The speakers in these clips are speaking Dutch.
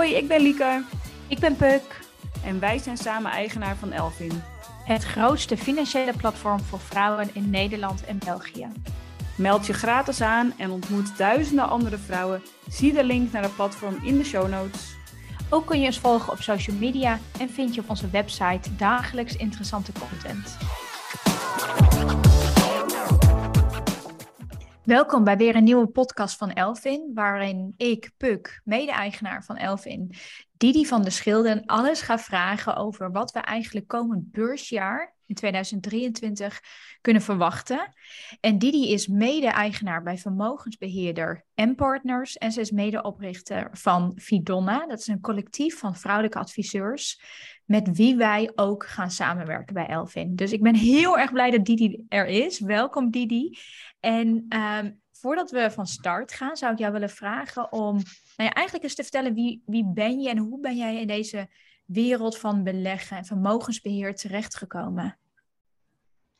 Hoi, ik ben Lieke. Ik ben Puk. En wij zijn samen eigenaar van Elvin. Het grootste financiële platform voor vrouwen in Nederland en België. Meld je gratis aan en ontmoet duizenden andere vrouwen. Zie de link naar het platform in de show notes. Ook kun je ons volgen op social media en vind je op onze website dagelijks interessante content. Welkom bij weer een nieuwe podcast van Elvin, waarin ik, Puk, mede-eigenaar van Elvin, Didi van der Schilden, alles ga vragen over wat we eigenlijk komend beursjaar in 2023 kunnen verwachten. En Didi is mede-eigenaar bij vermogensbeheerder en partners en ze is medeoprichter van Fidonna. Dat is een collectief van vrouwelijke adviseurs met wie wij ook gaan samenwerken bij Elvin. Dus ik ben heel erg blij dat Didi er is. Welkom Didi. En um, voordat we van start gaan, zou ik jou willen vragen om nou ja, eigenlijk eens te vertellen wie, wie ben je en hoe ben jij in deze wereld van beleggen en vermogensbeheer terechtgekomen?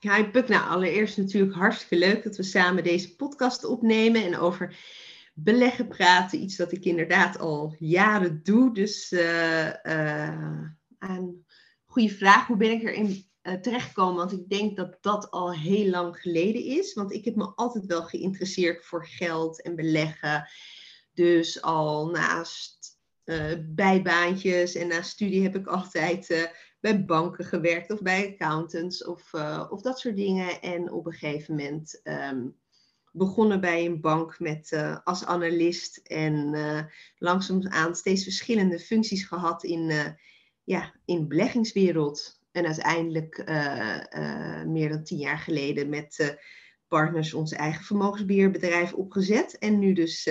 Ik Puk, nou allereerst natuurlijk hartstikke leuk dat we samen deze podcast opnemen en over beleggen praten. Iets dat ik inderdaad al jaren doe. Dus uh, uh, een goede vraag, hoe ben ik erin uh, terechtkomen. Want ik denk dat dat al heel lang geleden is. Want ik heb me altijd wel geïnteresseerd voor geld en beleggen. Dus al naast bijbaantjes en na studie heb ik altijd bij banken gewerkt of bij accountants of, of dat soort dingen. En op een gegeven moment um, begonnen bij een bank met, als analist en langzaamaan steeds verschillende functies gehad in, ja, in beleggingswereld. En uiteindelijk uh, uh, meer dan tien jaar geleden met uh, partners ons eigen vermogensbeheerbedrijf opgezet. En nu dus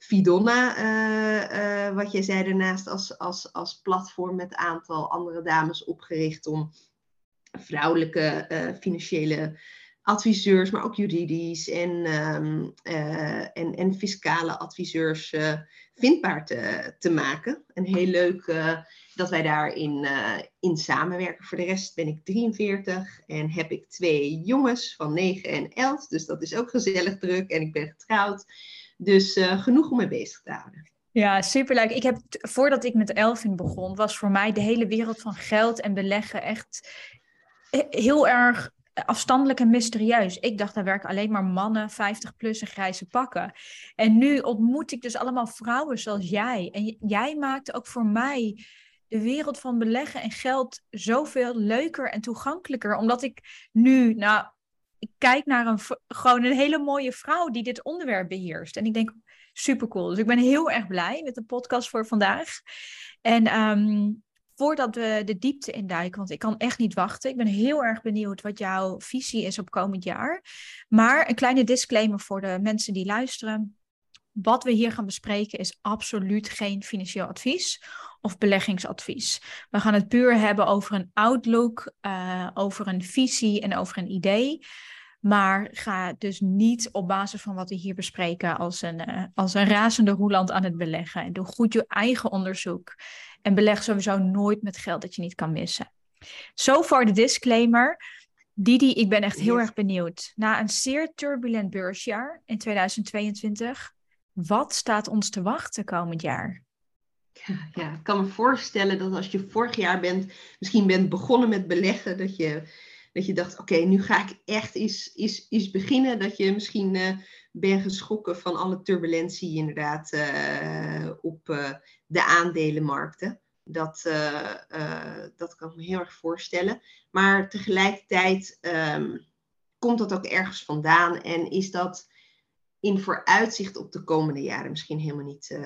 Fidonna, wat jij zei daarnaast, als, als, als platform met een aantal andere dames opgericht om vrouwelijke financiële adviseurs, maar ook juridisch en, um, en, en fiscale adviseurs vindbaar te, te maken. En heel leuk dat wij daarin in samenwerken. Voor de rest ben ik 43 en heb ik twee jongens van 9 en 11. Dus dat is ook gezellig druk en ik ben getrouwd. Dus uh, genoeg om me bezig te houden. Ja, superleuk. Ik heb, voordat ik met Elvin begon, was voor mij de hele wereld van geld en beleggen echt heel erg afstandelijk en mysterieus. Ik dacht, daar werken alleen maar mannen, 50 plus en grijze pakken. En nu ontmoet ik dus allemaal vrouwen zoals jij. En jij maakte ook voor mij de wereld van beleggen en geld zoveel leuker en toegankelijker. Omdat ik nu, nou, kijk naar een, gewoon een hele mooie vrouw die dit onderwerp beheerst. En ik denk, super cool. Dus ik ben heel erg blij met de podcast voor vandaag. En um, voordat we de diepte induiken, want ik kan echt niet wachten. Ik ben heel erg benieuwd wat jouw visie is op komend jaar. Maar een kleine disclaimer voor de mensen die luisteren. Wat we hier gaan bespreken is absoluut geen financieel advies of beleggingsadvies. We gaan het puur hebben over een outlook, uh, over een visie en over een idee. Maar ga dus niet op basis van wat we hier bespreken als een, uh, als een razende roeland aan het beleggen. En doe goed je eigen onderzoek. En beleg sowieso nooit met geld dat je niet kan missen. So far de disclaimer. Didi, ik ben echt heel erg benieuwd. Na een zeer turbulent beursjaar in 2022, wat staat ons te wachten komend jaar? Ja, ja, ik kan me voorstellen dat als je vorig jaar bent, misschien bent begonnen met beleggen, dat je, dat je dacht, oké, nu ga ik echt eens, eens, eens beginnen. Dat je misschien uh, bent geschrokken van alle turbulentie inderdaad uh, op uh, de aandelenmarkten. Dat, dat kan ik me heel erg voorstellen. Maar tegelijkertijd um, komt dat ook ergens vandaan en is dat in vooruitzicht op de komende jaren misschien helemaal niet,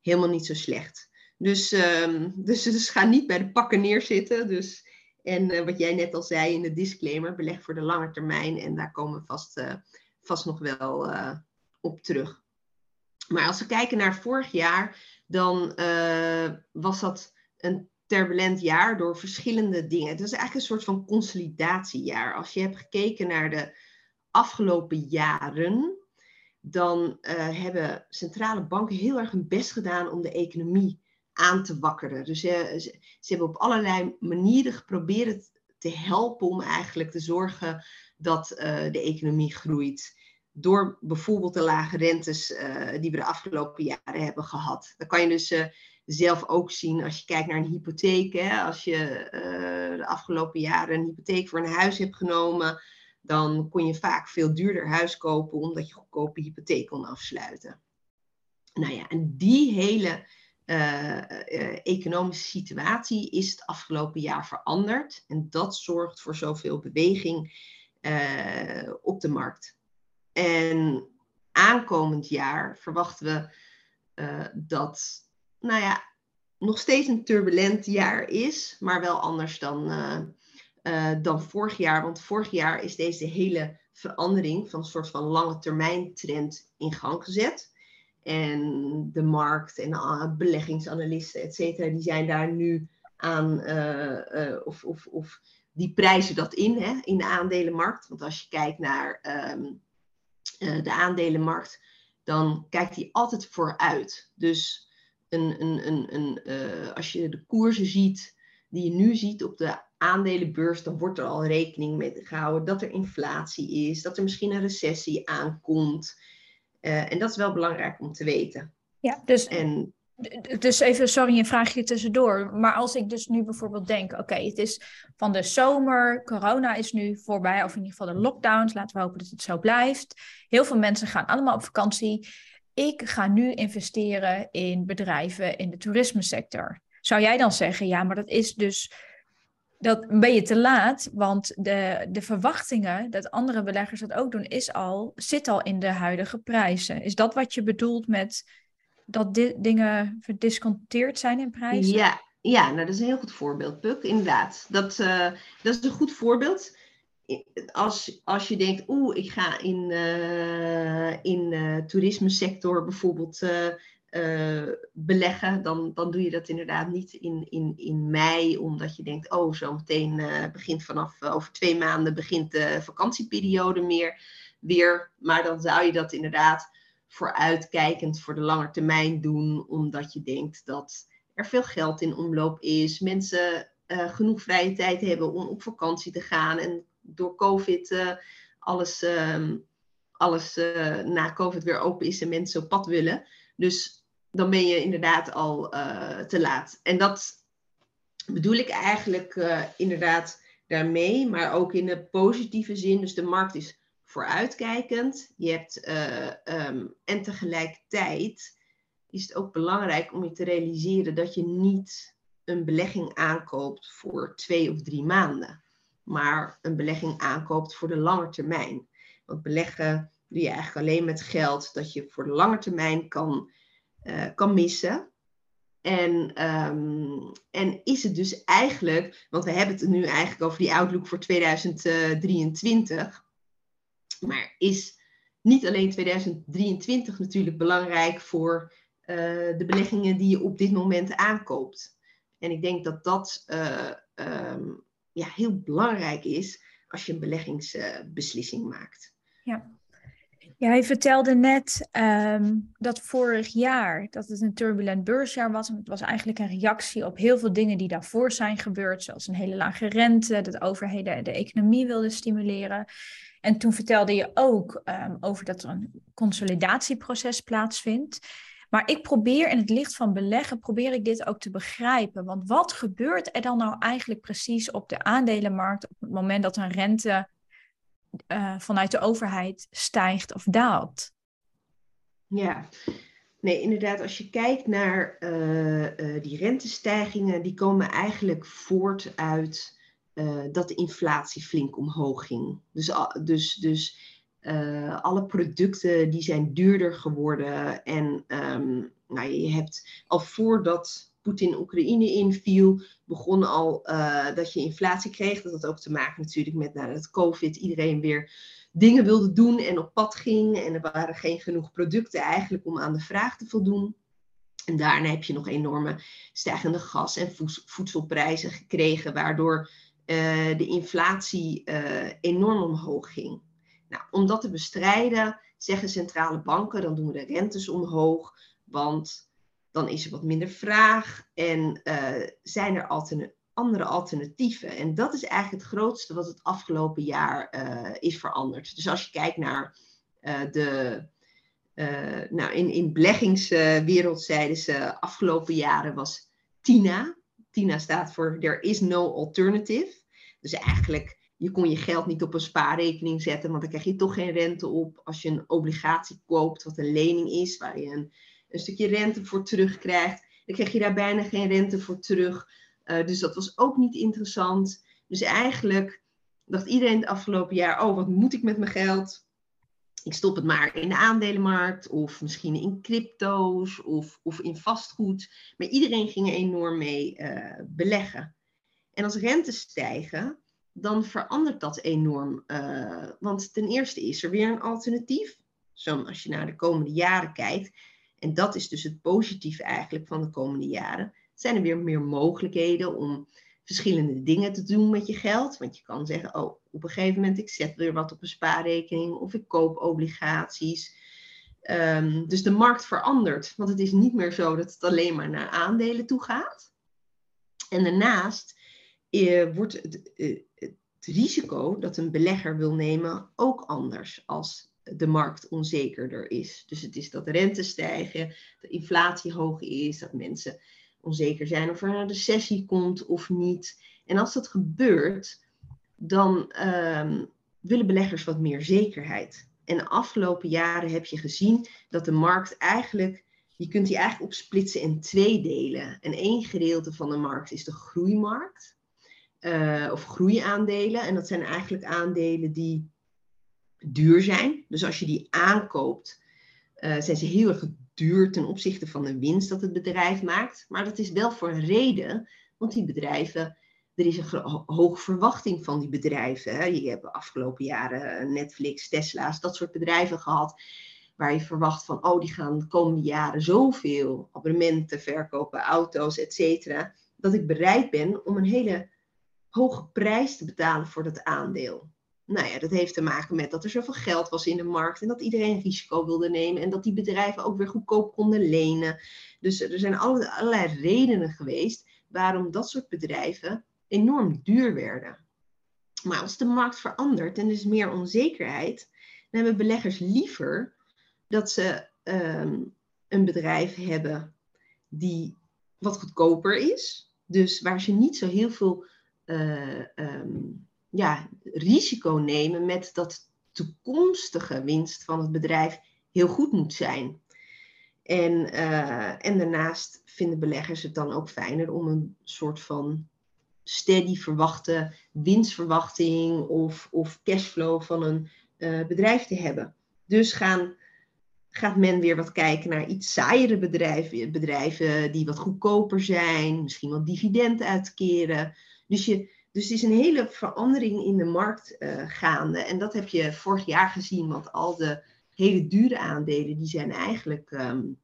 helemaal niet zo slecht. Dus, um, dus, dus ga niet bij de pakken neerzitten. Dus, en uh, wat jij net al zei in de disclaimer, beleg voor de lange termijn. En daar komen we vast, uh, vast nog wel uh, op terug. Maar als we kijken naar vorig jaar, dan was dat een turbulent jaar door verschillende dingen. Het is eigenlijk een soort van consolidatiejaar. Als je hebt gekeken naar de afgelopen jaren, dan hebben centrale banken heel erg hun best gedaan om de economie aan te wakkeren. Dus ze, ze, hebben op allerlei manieren geprobeerd te helpen om eigenlijk te zorgen dat uh, de economie groeit. Door bijvoorbeeld de lage rentes uh, die we de afgelopen jaren hebben gehad. Dan kan je dus zelf ook zien als je kijkt naar een hypotheek. Hè, als je eh, de afgelopen jaren een hypotheek voor een huis hebt genomen, dan kon je vaak veel duurder huis kopen omdat je goedkope hypotheek kon afsluiten. Nou ja, en die hele economische situatie is het afgelopen jaar veranderd. En dat zorgt voor zoveel beweging uh, op de markt. En aankomend jaar verwachten we dat, nou ja, nog steeds een turbulent jaar is, maar wel anders dan, dan vorig jaar. Want vorig jaar is deze hele verandering van een soort van lange termijn trend in gang gezet. En de markt en uh, beleggingsanalisten, et cetera, die zijn daar nu aan, uh, uh, of, of, of die prijzen dat in, hè, in de aandelenmarkt. Want als je kijkt naar um, de aandelenmarkt, dan kijkt die altijd vooruit. Dus een, een, een, een, als je de koersen ziet die je nu ziet op de aandelenbeurs, dan wordt er al rekening mee gehouden dat er inflatie is, dat er misschien een recessie aankomt. Uh, en dat is wel belangrijk om te weten. Ja, dus, en, dus even, sorry, een vraagje tussendoor. Maar als ik dus nu bijvoorbeeld denk, oké, het is van de zomer, corona is nu voorbij, of in ieder geval de lockdowns, laten we hopen dat het zo blijft. Heel veel mensen gaan allemaal op vakantie. Ik ga nu investeren in bedrijven in de toerismesector. Zou jij dan zeggen, ja, maar dat is dus dat ben je te laat, want de, de verwachtingen dat andere beleggers dat ook doen, is al, zit al in de huidige prijzen. Is dat wat je bedoelt met dat di dingen verdisconteerd zijn in prijzen? Ja, ja nou, dat is een heel goed voorbeeld, Puk, inderdaad. Dat, uh, dat is een goed voorbeeld. Als, als je denkt, oeh, ik ga in, uh, in uh, toerisme-sector bijvoorbeeld uh, beleggen, dan, dan doe je dat inderdaad niet in, in, in mei, omdat je denkt, oh, zo meteen uh, begint vanaf uh, over twee maanden begint de vakantieperiode meer, weer. Maar dan zou je dat inderdaad vooruitkijkend voor de lange termijn doen, omdat je denkt dat er veel geld in omloop is, mensen genoeg vrije tijd hebben om op vakantie te gaan en door COVID alles, ehm, alles na COVID weer open is en mensen op pad willen. Dus dan ben je inderdaad al uh, te laat. En dat bedoel ik eigenlijk uh, inderdaad daarmee, maar ook in de positieve zin. Dus de markt is vooruitkijkend. Je hebt, uh, um, en tegelijkertijd is het ook belangrijk om je te realiseren dat je niet een belegging aankoopt voor twee of drie maanden, maar een belegging aankoopt voor de lange termijn. Want beleggen doe je eigenlijk alleen met geld dat je voor de lange termijn kan uh, kan missen. En, um, en is het dus eigenlijk, want we hebben het nu eigenlijk over die outlook voor 2023, maar is niet alleen 2023 natuurlijk belangrijk voor uh, de beleggingen die je op dit moment aankoopt. En ik denk dat dat uh, um, ja, heel belangrijk is als je een beleggingsbeslissing maakt. Ja. Ja, hij vertelde net um, dat vorig jaar dat het een turbulent beursjaar was. Het was eigenlijk een reactie op heel veel dingen die daarvoor zijn gebeurd. Zoals een hele lage rente, dat overheden de economie wilden stimuleren. En toen vertelde je ook um, over dat er een consolidatieproces plaatsvindt. Maar ik probeer in het licht van beleggen, probeer ik dit ook te begrijpen. Want wat gebeurt er dan nou eigenlijk precies op de aandelenmarkt op het moment dat een rente uh, vanuit de overheid stijgt of daalt. Ja, nee, inderdaad, als je kijkt naar uh, uh, die rentestijgingen, die komen eigenlijk voort uit dat de inflatie flink omhoog ging. Dus, dus, dus alle producten die zijn duurder geworden en um, nou, je hebt al voordat Poetin Oekraïne inviel, begon al uh, dat je inflatie kreeg. Dat had ook te maken natuurlijk met nadat nou, COVID iedereen weer dingen wilde doen en op pad ging. En er waren geen genoeg producten eigenlijk om aan de vraag te voldoen. En daarna heb je nog enorme stijgende gas- en voedselprijzen gekregen, waardoor uh, de inflatie uh, enorm omhoog ging. Nou, om dat te bestrijden, zeggen centrale banken, dan doen we de rentes omhoog, want dan is er wat minder vraag en uh, zijn er altern andere alternatieven. En dat is eigenlijk het grootste wat het afgelopen jaar uh, is veranderd. Dus als je kijkt naar uh, de, nou, in, in beleggingswereld zeiden ze afgelopen jaren was TINA. TINA staat voor There is no alternative. Dus eigenlijk, je kon je geld niet op een spaarrekening zetten, want dan krijg je toch geen rente op. Als je een obligatie koopt, wat een lening is, waar je een, een stukje rente voor terugkrijgt, dan krijg je daar bijna geen rente voor terug. Uh, dus dat was ook niet interessant. Dus eigenlijk dacht iedereen het afgelopen jaar: oh, wat moet ik met mijn geld? Ik stop het maar in de aandelenmarkt, of misschien in crypto's, of, of in vastgoed. Maar iedereen ging er enorm mee uh, beleggen. En als rentes stijgen, dan verandert dat enorm. Uh, want ten eerste is er weer een alternatief. Zo als je naar de komende jaren kijkt, en dat is dus het positieve eigenlijk van de komende jaren, zijn er weer meer mogelijkheden om verschillende dingen te doen met je geld. Want je kan zeggen, oh, op een gegeven moment ik zet weer wat op een spaarrekening of ik koop obligaties. Um, dus de markt verandert, want het is niet meer zo dat het alleen maar naar aandelen toe gaat. En daarnaast eh, wordt het, eh, het, risico dat een belegger wil nemen ook anders als de markt onzekerder is. Dus het is dat de rente stijgen, de inflatie hoog is, dat mensen onzeker zijn of er een recessie komt of niet. En als dat gebeurt, dan um, willen beleggers wat meer zekerheid. En de afgelopen jaren heb je gezien dat de markt eigenlijk, je kunt die eigenlijk opsplitsen in twee delen. En één gedeelte van de markt is de groeimarkt, uh, of groeiaandelen. En dat zijn eigenlijk aandelen die duur zijn. Dus als je die aankoopt, uh, zijn ze heel erg duur ten opzichte van de winst dat het bedrijf maakt. Maar dat is wel voor een reden, want die bedrijven, er is een hoge verwachting van die bedrijven. Hè. Je hebt de afgelopen jaren Netflix, Tesla's, dat soort bedrijven gehad. Waar je verwacht van, oh, die gaan de komende jaren zoveel abonnementen verkopen, auto's, et. Dat ik bereid ben om een hele hoge prijs te betalen voor dat aandeel. Nou ja, dat heeft te maken met dat er zoveel geld was in de markt en dat iedereen risico wilde nemen en dat die bedrijven ook weer goedkoop konden lenen. Dus er zijn allerlei redenen geweest waarom dat soort bedrijven enorm duur werden. Maar als de markt verandert en er is meer onzekerheid, dan hebben beleggers liever dat ze ehm, een bedrijf hebben die wat goedkoper is. Dus waar ze niet zo heel veel uh, um, ja, risico nemen met dat toekomstige winst van het bedrijf heel goed moet zijn. En, uh, en daarnaast vinden beleggers het dan ook fijner om een soort van steady verwachte winstverwachting of, of cashflow van een uh, bedrijf te hebben. Dus gaan, gaat men weer wat kijken naar iets saaiere bedrijven, bedrijven die wat goedkoper zijn, misschien wat dividend uitkeren. Dus je, dus het is een hele verandering in de markt uh, gaande. En dat heb je vorig jaar gezien, want al de hele dure aandelen, die zijn eigenlijk um,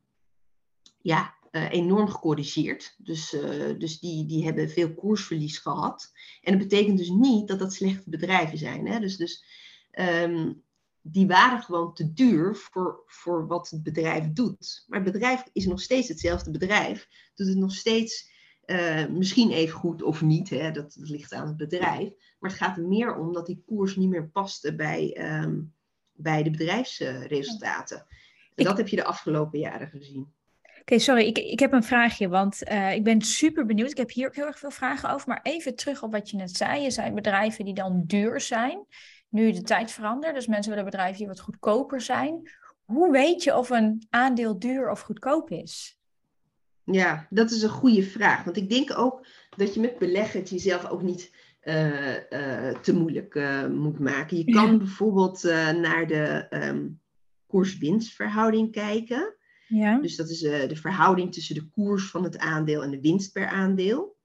ja, uh, enorm gecorrigeerd. Dus, uh, dus die, die hebben veel koersverlies gehad. En dat betekent dus niet dat dat slechte bedrijven zijn. Hè? Dus, dus um, die waren gewoon te duur voor, voor wat het bedrijf doet. Maar het bedrijf is nog steeds hetzelfde bedrijf. Doet het nog steeds uh, misschien even goed of niet, hè, dat, dat, ligt aan het bedrijf. Maar het gaat er meer om dat die koers niet meer paste bij, um, bij de bedrijfsresultaten. En dat heb je de afgelopen jaren gezien. Oké, okay, sorry, ik, ik heb een vraagje, want uh, ik ben super benieuwd. Ik heb hier ook heel erg veel vragen over, maar even terug op wat je net zei. Je zei bedrijven die dan duur zijn, nu de tijd verandert. Dus mensen willen bedrijven die wat goedkoper zijn. Hoe weet je of een aandeel duur of goedkoop is? Ja, dat is een goede vraag. Want ik denk ook dat je met beleggen het jezelf ook niet uh, uh, te moeilijk uh, moet maken. Je kan ja. bijvoorbeeld naar de um, koers-winstverhouding kijken. Ja. Dus dat is de verhouding tussen de koers van het aandeel en de winst per aandeel.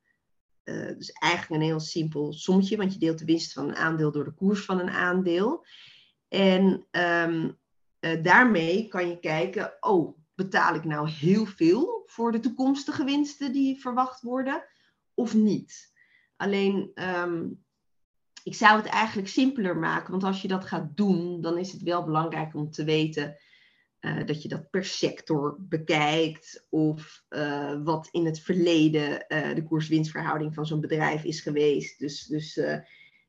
dus eigenlijk een heel simpel sommetje, want je deelt de winst van een aandeel door de koers van een aandeel. En um, daarmee kan je kijken, oh, betaal ik nou heel veel voor de toekomstige winsten die verwacht worden of niet? Alleen, um, ik zou het eigenlijk simpeler maken, want als je dat gaat doen, dan is het wel belangrijk om te weten uh, dat je dat per sector bekijkt of uh, wat in het verleden uh, de koers-winstverhouding van zo'n bedrijf is geweest. Dus, dus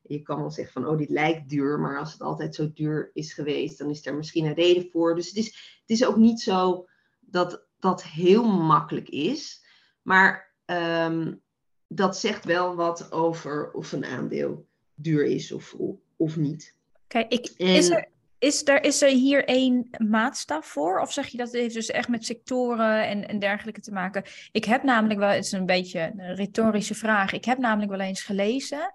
je kan wel zeggen van, oh, dit lijkt duur, maar als het altijd zo duur is geweest, dan is er misschien een reden voor. Dus het is, het is ook niet zo dat dat heel makkelijk is. Maar ehm, dat zegt wel wat over of een aandeel duur is of, of niet. Kijk, ik, is, er, is, er, is er hier één maatstaf voor? Of zeg je dat het heeft dus echt met sectoren en, en dergelijke te maken? Ik heb namelijk wel, het is een beetje een retorische vraag. Ik heb namelijk wel eens gelezen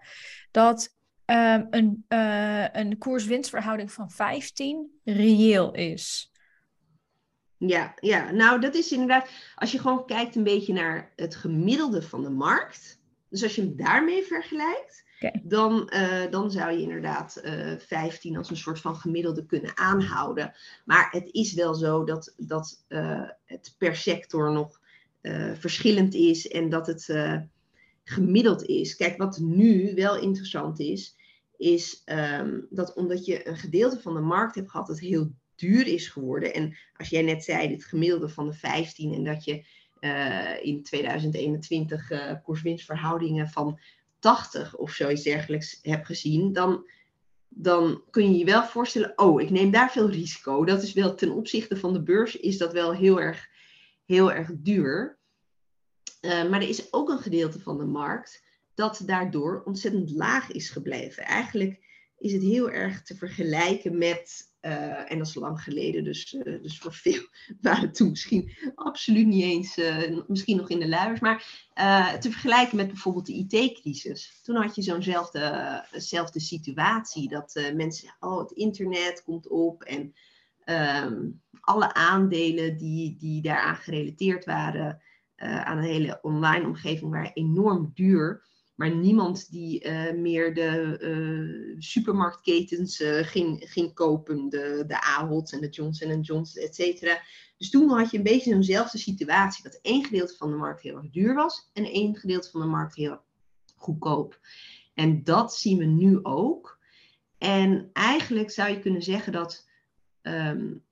dat um, een, uh, een koers-winstverhouding van 15 reëel is. Ja, ja, nou dat is inderdaad, als je gewoon kijkt een beetje naar het gemiddelde van de markt, dus als je hem daarmee vergelijkt, dan, uh, dan zou je inderdaad uh, 15 als een soort van gemiddelde kunnen aanhouden. Maar het is wel zo dat, dat uh, het per sector nog verschillend is en dat het gemiddeld is. Kijk, wat nu wel interessant is, is um, dat omdat je een gedeelte van de markt hebt gehad dat heel duur is geworden. En als jij net zei, het gemiddelde van de 15 en dat je uh, in 2021 uh, koerswinstverhoudingen van 80 of zoiets dergelijks hebt gezien, dan, dan kun je je wel voorstellen, oh, ik neem daar veel risico. Dat is wel ten opzichte van de beurs is dat wel heel erg, heel erg duur. Uh, maar er is ook een gedeelte van de markt dat daardoor ontzettend laag is gebleven. Eigenlijk is het heel erg te vergelijken met, uh, en dat is lang geleden, dus, uh, dus voor veel waren toen misschien absoluut niet eens, uh, misschien nog in de luiers, maar te vergelijken met bijvoorbeeld de IT-crisis. Toen had je zo'nzelfde situatie, dat mensen oh het internet komt op en um, alle aandelen die, die daaraan gerelateerd waren, aan een hele online omgeving, waren enorm duur. Maar niemand die uh, meer de uh, supermarktketens uh, ging, kopen, de, de Ahold en de Johnson Johnson, et cetera. Dus toen had je een beetje zo'nzelfde situatie, dat één gedeelte van de markt heel erg duur was en één gedeelte van de markt heel goedkoop. En dat zien we nu ook. En eigenlijk zou je kunnen zeggen dat um,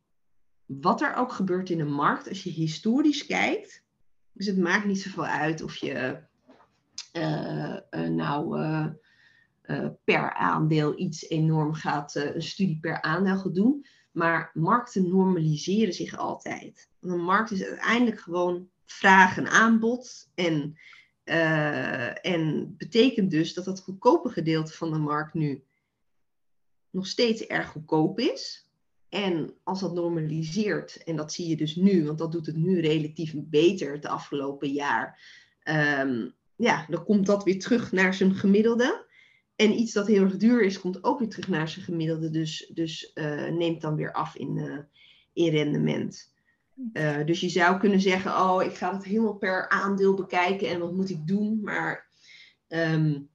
wat er ook gebeurt in de markt, als je historisch kijkt, dus het maakt niet zoveel uit of je nou uh, per aandeel iets enorm gaat, een studie per aandeel gaat doen. Maar markten normaliseren zich altijd. Want een markt is uiteindelijk gewoon vraag en aanbod. En, en betekent dus dat dat goedkope gedeelte van de markt nu nog steeds erg goedkoop is. En als dat normaliseert, en dat zie je dus nu, want dat doet het nu relatief beter het afgelopen jaar. Um, ja, dan komt dat weer terug naar zijn gemiddelde. En iets dat heel erg duur is, komt ook weer terug naar zijn gemiddelde. Dus, dus uh, neemt dan weer af in, uh, in rendement. Uh, dus je zou kunnen zeggen, oh, ik ga het helemaal per aandeel bekijken en wat moet ik doen? Maar um,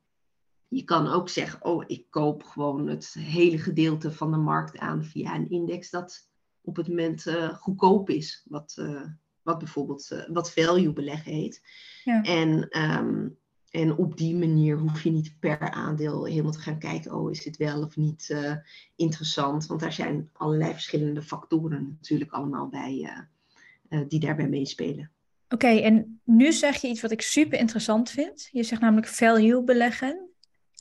je kan ook zeggen, oh, ik koop gewoon het hele gedeelte van de markt aan via een index dat op het moment goedkoop is. Wat, wat bijvoorbeeld uh, wat value beleggen heet. Ja. En, um, en op die manier hoef je niet per aandeel helemaal te gaan kijken, oh is dit wel of niet uh, interessant. Want daar zijn allerlei verschillende factoren natuurlijk allemaal bij uh, die daarbij meespelen. Oké, okay, en nu zeg je iets wat ik super interessant vind. Je zegt namelijk value beleggen.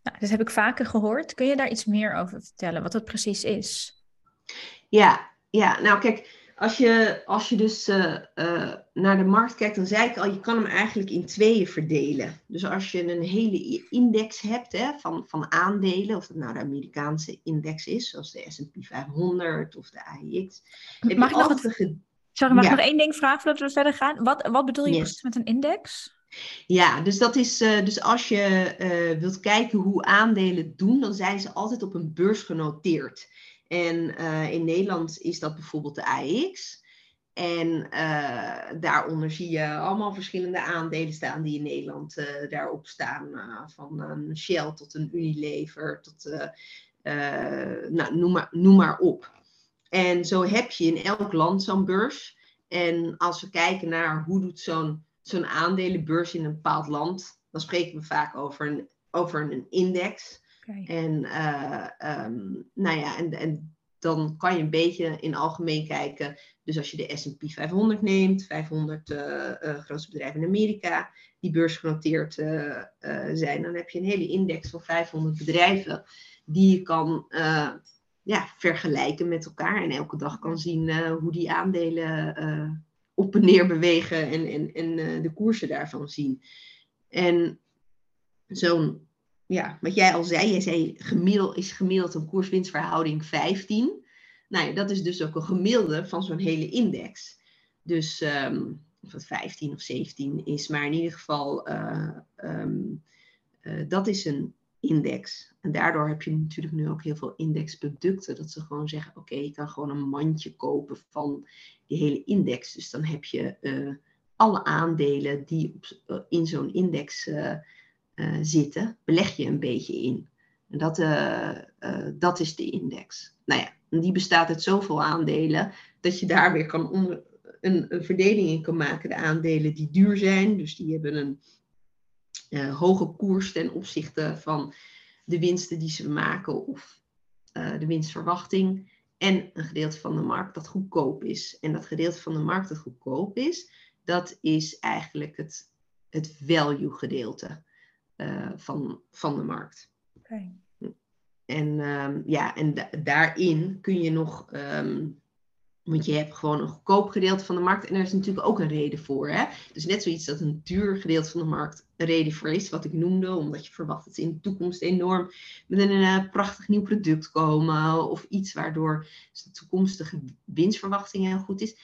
Nou, dat heb ik vaker gehoord. Kun je daar iets meer over vertellen, wat dat precies is? Ja, ja nou kijk, als je, als je dus uh, uh, naar de markt kijkt, dan zei ik al, je kan hem eigenlijk in tweeën verdelen. Dus als je een hele index hebt hè, van, van aandelen, of het nou de Amerikaanse index is, zoals de S&P 500 of de AIX. Mag ik nog, sorry, mag ja. nog één ding vragen voordat we verder gaan? Wat, wat bedoel je yes. met een index? Ja, dus dat is, uh, dus als je wilt kijken hoe aandelen doen, dan zijn ze altijd op een beurs genoteerd. En uh, in Nederland is dat bijvoorbeeld de AEX. En uh, daaronder zie je allemaal verschillende aandelen staan die in Nederland uh, daarop staan. van een Shell tot een Unilever, tot nou, noem, maar, noem maar op. En zo heb je in elk land zo'n beurs. En als we kijken naar hoe doet zo'n zo'n aandelenbeurs in een bepaald land, dan spreken we vaak over een, over een index. Okay. En, uh, um, nou ja, en, en dan kan je een beetje in algemeen kijken. Dus als je de S&P 500 neemt, 500 grootste bedrijven in Amerika, die beursgenoteerd zijn, dan heb je een hele index van 500 bedrijven die je kan ja, vergelijken met elkaar en elke dag kan zien hoe die aandelen op en neer bewegen en, en, en de koersen daarvan zien. En zo'n ja, wat jij al zei, jij zei gemiddeld, is gemiddeld een koerswinstverhouding 15. Nou ja, dat is dus ook een gemiddelde van zo'n hele index. Dus um, of het 15 of 17 is, maar in ieder geval, uh, um, uh, dat is een index. En daardoor heb je natuurlijk nu ook heel veel indexproducten. Dat ze gewoon zeggen, oké, je kan gewoon een mandje kopen van die hele index. Dus dan heb je uh, alle aandelen die op, in zo'n index zitten, beleg je een beetje in. En dat, uh, uh, dat is de index. Nou ja, die bestaat uit zoveel aandelen dat je daar weer kan een, een, verdeling in kan maken. De aandelen die duur zijn, dus die hebben een hoge koers ten opzichte van de winsten die ze maken of de winstverwachting. En een gedeelte van de markt dat goedkoop is. En dat gedeelte van de markt dat goedkoop is, dat is eigenlijk het, het value gedeelte. Eh, van, van de markt. Okay. En, um, ja, en da daarin kun je nog, um, want je hebt gewoon een goedkoop gedeelte van de markt en daar is natuurlijk ook een reden voor. Hè? Dus net zoiets dat een duur gedeelte van de markt een reden voor is, wat ik noemde, omdat je verwacht dat ze in de toekomst enorm met een uh, prachtig nieuw product komen of iets waardoor de toekomstige winstverwachting heel goed is,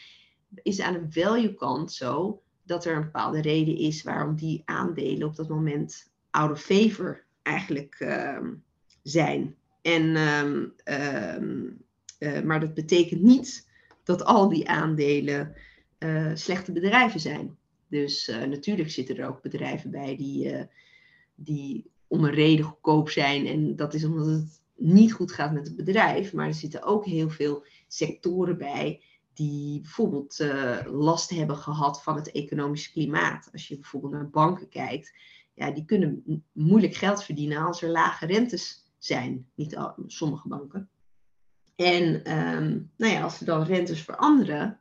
is aan de value kant zo dat er een bepaalde reden is waarom die aandelen op dat moment out of favor eigenlijk ehm, zijn. En, ehm, ehm, eh, maar dat betekent niet dat al die aandelen uh, slechte bedrijven zijn. Dus uh, natuurlijk zitten er ook bedrijven bij die, die om een reden goedkoop zijn. En dat is omdat het niet goed gaat met het bedrijf. Maar er zitten ook heel veel sectoren bij die bijvoorbeeld last hebben gehad van het economische klimaat. Als je bijvoorbeeld naar banken kijkt, ja, die kunnen moeilijk geld verdienen als er lage rentes zijn. Niet sommige banken. En um, nou ja, als er dan rentes veranderen,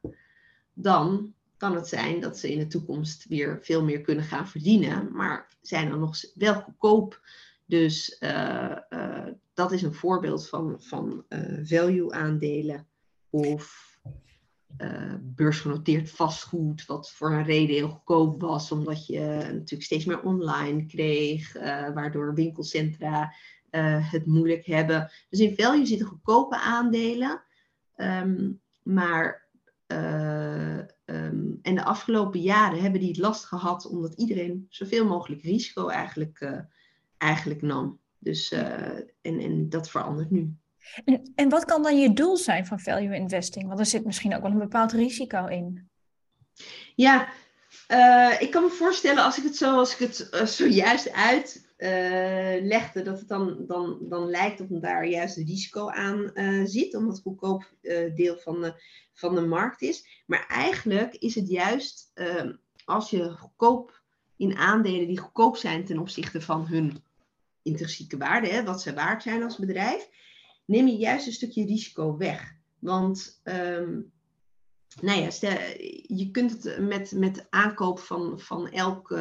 dan kan het zijn dat ze in de toekomst weer veel meer kunnen gaan verdienen, maar zijn dan nog wel goedkoop. Dus uh, uh, dat is een voorbeeld van, van uh, value aandelen of uh, beursgenoteerd vastgoed, wat voor een reden heel goedkoop was, omdat je natuurlijk steeds meer online kreeg, uh, waardoor winkelcentra uh, het moeilijk hebben. Dus in value zitten goedkope aandelen, um, maar um, en de afgelopen jaren hebben die het last gehad omdat iedereen zoveel mogelijk risico eigenlijk, eigenlijk nam. Dus, en, en dat verandert nu. En, en wat kan dan je doel zijn van value investing? Want er zit misschien ook wel een bepaald risico in. Ja, uh, ik kan me voorstellen als ik het zo, als ik het uh, zojuist uitlegde, uh, dat het dan, dan, dan lijkt dat daar juist risico aan zit, omdat het goedkoop deel van de, van de markt is. Maar eigenlijk is het juist als je goedkoop in aandelen die goedkoop zijn ten opzichte van hun intrinsieke waarde, hè, wat ze waard zijn als bedrijf, neem je juist een stukje risico weg. Want um, nou ja, je kunt het met, met aankoop van, van elk.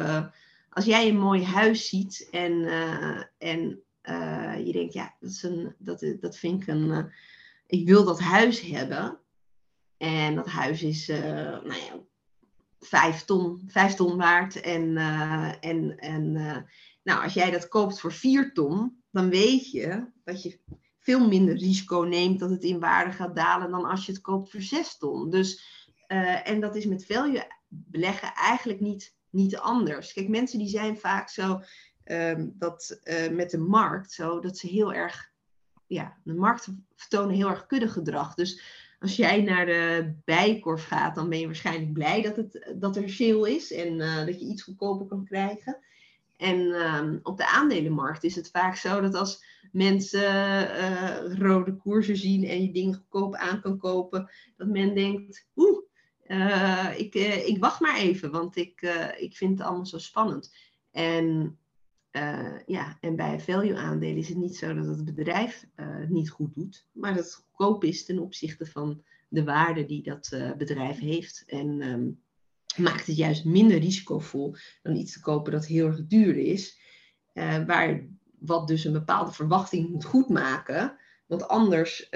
Als jij een mooi huis ziet en, uh, en uh, je denkt, ja, dat, is een, dat, dat vind ik een. ik wil dat huis hebben. En dat huis is, nou ja, vijf ton, vijf ton waard. En, en, en nou, als jij dat koopt voor vier ton, dan weet je dat je veel minder risico neemt dat het in waarde gaat dalen dan als je het koopt voor 6 ton. Dus, uh, en dat is met value beleggen eigenlijk niet, niet anders. Kijk, mensen die zijn vaak zo um, dat uh, met de markt, zo dat ze heel erg, ja, de markt vertonen heel erg kuddegedrag. Dus als jij naar de bijkorf gaat, dan ben je waarschijnlijk blij dat, het, dat er sale is en uh, dat je iets goedkoper kan krijgen. En um, op de aandelenmarkt is het vaak zo dat als mensen uh, rode koersen zien en je dingen goedkoop aan kan kopen, dat men denkt, oeh, uh, ik, uh, ik wacht maar even, want ik, ik vind het allemaal zo spannend. En ja, en bij value aandelen is het niet zo dat het bedrijf uh, niet goed doet, maar dat het goedkoop is ten opzichte van de waarde die dat bedrijf heeft. En um, maakt het juist minder risicovol dan iets te kopen dat heel erg duur is, waar, wat dus een bepaalde verwachting moet goedmaken. Want anders,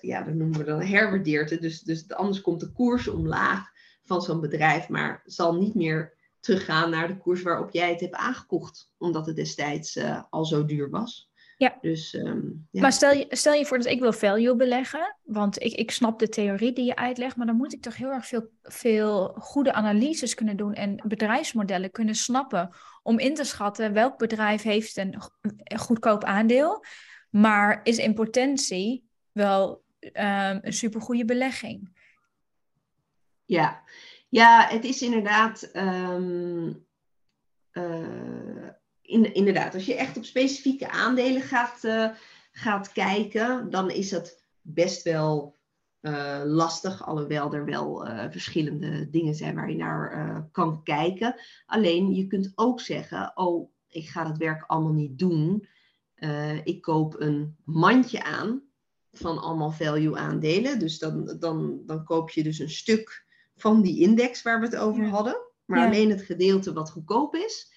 ja, dat noemen we dan herwaardeert het. Dus, dus anders komt de koers omlaag van zo'n bedrijf, maar zal niet meer teruggaan naar de koers waarop jij het hebt aangekocht, omdat het destijds uh, al zo duur was. Ja. Dus, um, ja. Maar stel je, stel je voor dat ik wil value beleggen, want ik, ik snap de theorie die je uitlegt, maar dan moet ik toch heel erg veel, veel goede analyses kunnen doen en bedrijfsmodellen kunnen snappen om in te schatten welk bedrijf heeft een, een goedkoop aandeel, maar is in potentie wel um, een supergoeie belegging. Ja, ja, het is inderdaad. Um, uh, in, inderdaad, als je echt op specifieke aandelen gaat, uh, gaat kijken, dan is het best wel uh, lastig. Alhoewel er wel verschillende dingen zijn waar je naar kan kijken. Alleen je kunt ook zeggen: Oh, ik ga het werk allemaal niet doen. ik koop een mandje aan van allemaal value aandelen. Dus dan, dan, dan koop je dus een stuk van die index waar we het over hadden. Maar alleen het gedeelte wat goedkoop is.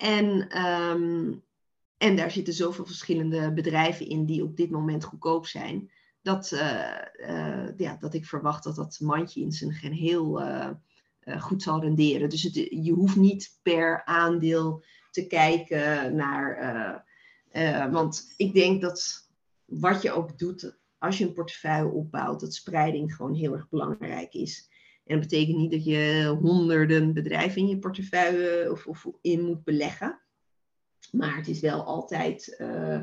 En, ehm, en daar zitten zoveel verschillende bedrijven in die op dit moment goedkoop zijn. Dat, uh, uh, ja, dat ik verwacht dat dat mandje in zijn geheel uh, goed zal renderen. Dus je hoeft niet per aandeel te kijken naar. want ik denk dat wat je ook doet als je een portefeuille opbouwt, dat spreiding gewoon heel erg belangrijk is. En dat betekent niet dat je honderden bedrijven in je portefeuille of, of in moet beleggen. Maar het is wel altijd uh,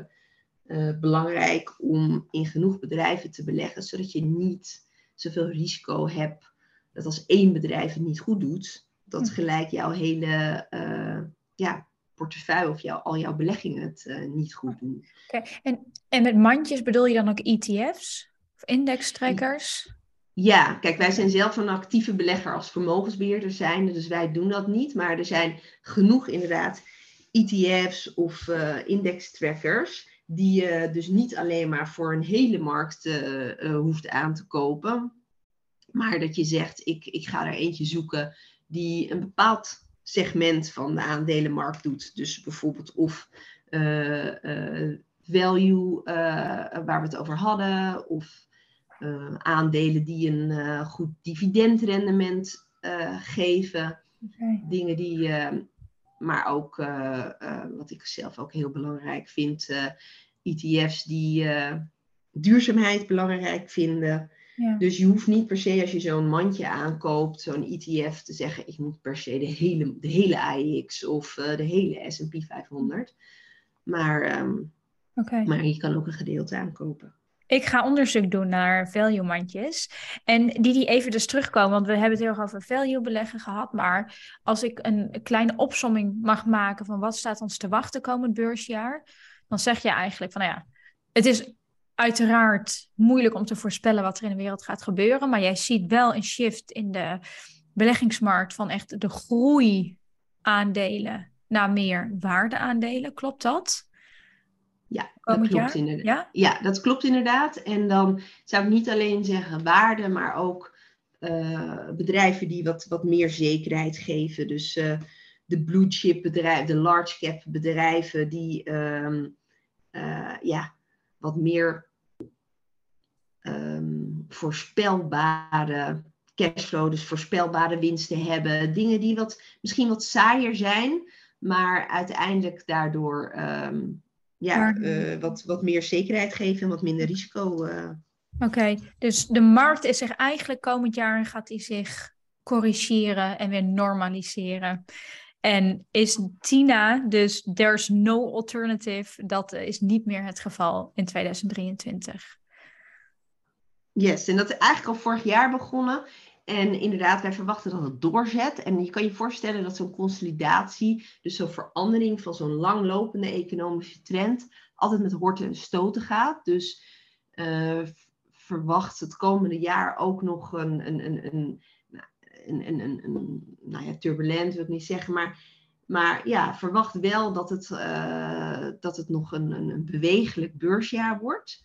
uh, belangrijk om in genoeg bedrijven te beleggen, zodat je niet zoveel risico hebt dat als één bedrijf het niet goed doet, dat gelijk jouw hele uh, ja, portefeuille of jouw, al jouw beleggingen het niet goed doen. Okay. En, en met mandjes bedoel je dan ook ETF's of indextrekkers? Ja, kijk, wij zijn zelf een actieve belegger als vermogensbeheerder zijn, dus wij doen dat niet. Maar er zijn genoeg inderdaad ETF's of uh, indextrackers die je dus niet alleen maar voor een hele markt uh, hoeft aan te kopen. Maar dat je zegt, ik, ik ga er eentje zoeken die een bepaald segment van de aandelenmarkt doet. Dus bijvoorbeeld of value, waar we het over hadden, of uh, aandelen die een uh, goed dividendrendement uh, geven. Okay. Dingen die, maar ook wat ik zelf ook heel belangrijk vind, ETF's die duurzaamheid belangrijk vinden. Ja. Dus je hoeft niet per se als je zo'n mandje aankoopt, zo'n ETF, te zeggen ik moet per se de hele, de hele AEX of de hele S&P 500. Maar, um, okay. maar je kan ook een gedeelte aankopen. Ik ga onderzoek doen naar value mandjes. En die die even dus terugkomen, want we hebben het heel erg over value beleggen gehad. Maar als ik een kleine opsomming mag maken van wat staat ons te wachten komend beursjaar, dan zeg je eigenlijk van nou ja, het is uiteraard moeilijk om te voorspellen wat er in de wereld gaat gebeuren. Maar jij ziet wel een shift in de beleggingsmarkt van echt de groei aandelen naar meer waardeaandelen. Klopt dat? Ja, dat klopt inderdaad. Ja? ja? dat klopt inderdaad. En dan zou ik niet alleen zeggen waarde, maar ook uh, bedrijven die wat, wat meer zekerheid geven. Dus uh, de blue chip bedrijven, de large cap bedrijven die um, uh, ja, wat meer um, voorspelbare cashflow, dus voorspelbare winsten hebben. Dingen die wat, misschien wat saaier zijn, maar uiteindelijk daardoor um, ja, uh, wat, wat meer zekerheid geven en wat minder risico. Uh. Oké, okay, dus de markt is zich eigenlijk komend jaar gaat die zich corrigeren en weer normaliseren. En is Tina, dus there's no alternative, dat is niet meer het geval in 2023. Yes, en dat is eigenlijk al vorig jaar begonnen. En inderdaad, wij verwachten dat het doorzet. En je kan je voorstellen dat zo'n consolidatie, dus zo'n verandering van zo'n langlopende economische trend, altijd met horten en stoten gaat. Dus uh, verwacht het komende jaar ook nog een, een, een, een, een, een, een, nou ja, turbulent wil ik niet zeggen, maar Maar ja, verwacht wel dat het, uh, dat het nog een, een bewegelijk beursjaar wordt.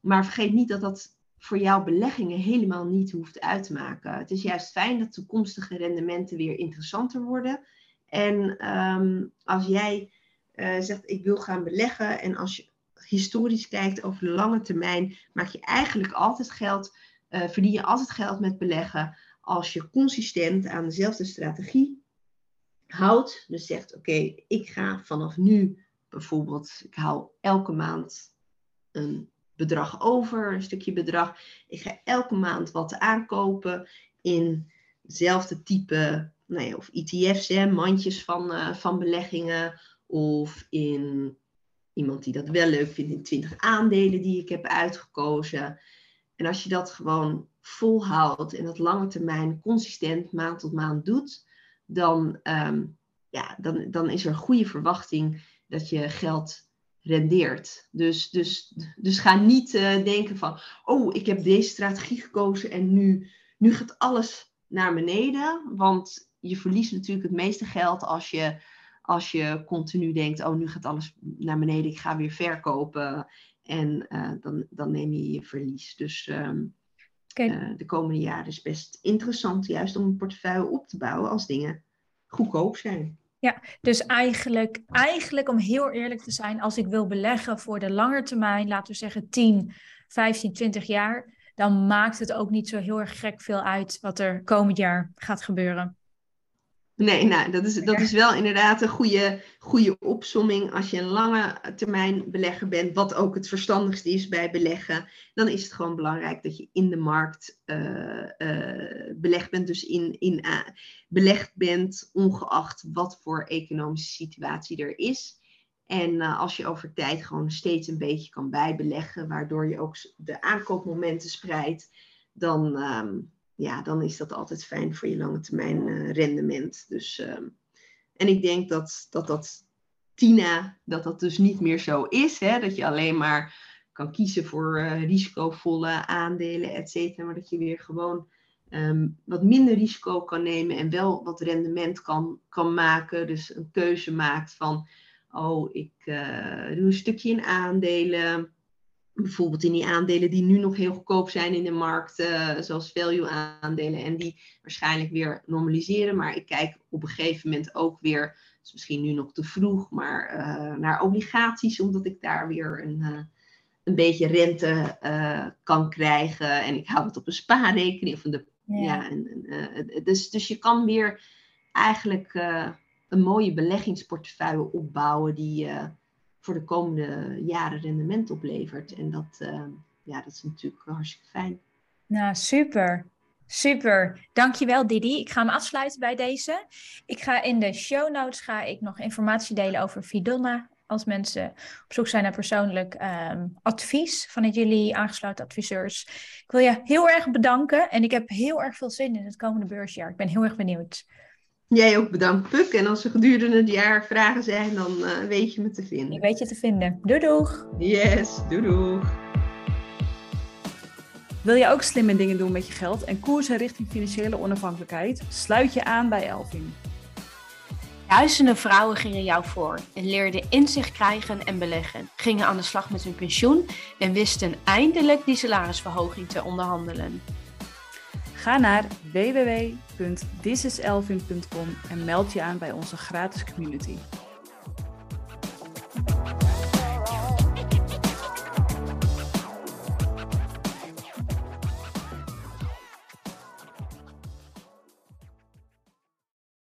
Maar vergeet niet dat dat voor jouw beleggingen helemaal niet hoeft uit te maken. Het is juist fijn dat toekomstige rendementen weer interessanter worden. En um, als jij uh, zegt, ik wil gaan beleggen en als je historisch kijkt over de lange termijn, maak je eigenlijk altijd geld, uh, verdien je altijd geld met beleggen als je consistent aan dezelfde strategie houdt. Dus zegt, oké, ik ga vanaf nu bijvoorbeeld, ik hou elke maand een bedrag over, een stukje bedrag. Ik ga elke maand wat aankopen in hetzelfde type, nou of ETF's, hè, mandjes van, uh, van beleggingen, of in iemand die dat wel leuk vindt, in 20 aandelen die ik heb uitgekozen. En als je dat gewoon volhoudt en dat lange termijn consistent maand tot maand doet, dan, um, ja, dan, dan is er goede verwachting dat je geld rendeert. Dus, dus, dus ga niet uh, denken van, oh, ik heb deze strategie gekozen en nu, nu gaat alles naar beneden. Want je verliest natuurlijk het meeste geld als je, als je continu denkt, oh, nu gaat alles naar beneden, ik ga weer verkopen. En uh, dan, dan neem je je verlies. Dus um, uh, de komende jaren is best interessant juist om een portefeuille op te bouwen als dingen goedkoop zijn. Ja, dus eigenlijk, eigenlijk om heel eerlijk te zijn, als ik wil beleggen voor de lange termijn, laten we zeggen 10, 15, 20 jaar, dan maakt het ook niet zo heel erg gek veel uit wat er komend jaar gaat gebeuren. Nee, nou, dat is, dat is wel inderdaad een goede, goede opsomming. Als je een lange termijn belegger bent, wat ook het verstandigste is bij beleggen, dan is het gewoon belangrijk dat je in de markt uh, uh, belegd bent. Dus in, in, uh, belegd bent, ongeacht wat voor economische situatie er is. En als je over tijd gewoon steeds een beetje kan bijbeleggen, waardoor je ook de aankoopmomenten spreidt, dan. Um, ja, dan is dat altijd fijn voor je lange termijn uh, rendement. Dus, uh, en ik denk dat dat, dat Tina, dat dat dus niet meer zo is. Hè? Dat je alleen maar kan kiezen voor uh, risicovolle aandelen, et cetera. Maar dat je weer gewoon um, wat minder risico kan nemen en wel wat rendement kan, kan maken. Dus een keuze maakt van, oh, ik uh, doe een stukje in aandelen bijvoorbeeld in die aandelen die nu nog heel goedkoop zijn in de markt, uh, zoals value aandelen, en die waarschijnlijk weer normaliseren. Maar ik kijk op een gegeven moment ook weer, is misschien nu nog te vroeg, maar uh, naar obligaties, omdat ik daar weer een, uh, een beetje rente kan krijgen. En ik hou het op een spaarrekening. Of de, ja. ja en, dus, dus je kan weer eigenlijk een mooie beleggingsportefeuille opbouwen die voor de komende jaren rendement oplevert. En dat, uh, ja, dat is natuurlijk hartstikke fijn. Nou, super. Super, dankjewel Didi. Ik ga hem afsluiten bij deze. Ik ga in de show notes ga ik nog informatie delen over Vidonna. Als mensen op zoek zijn naar persoonlijk um, advies vanuit jullie aangesloten adviseurs. Ik wil je heel erg bedanken en ik heb heel erg veel zin in het komende beursjaar. Ik ben heel erg benieuwd. Jij ook bedankt, Puk. En als er gedurende het jaar vragen zijn, dan uh, weet je me te vinden. Ik weet je te vinden. Doei doeg! Yes, doei doeg! Wil je ook slimme dingen doen met je geld en koersen richting financiële onafhankelijkheid? Sluit je aan bij Elvin. Duizenden vrouwen gingen jou voor en leerden inzicht krijgen en beleggen, gingen aan de slag met hun pensioen en wisten eindelijk die salarisverhoging te onderhandelen. Ga naar www.thisiselvin.com en meld je aan bij onze gratis community.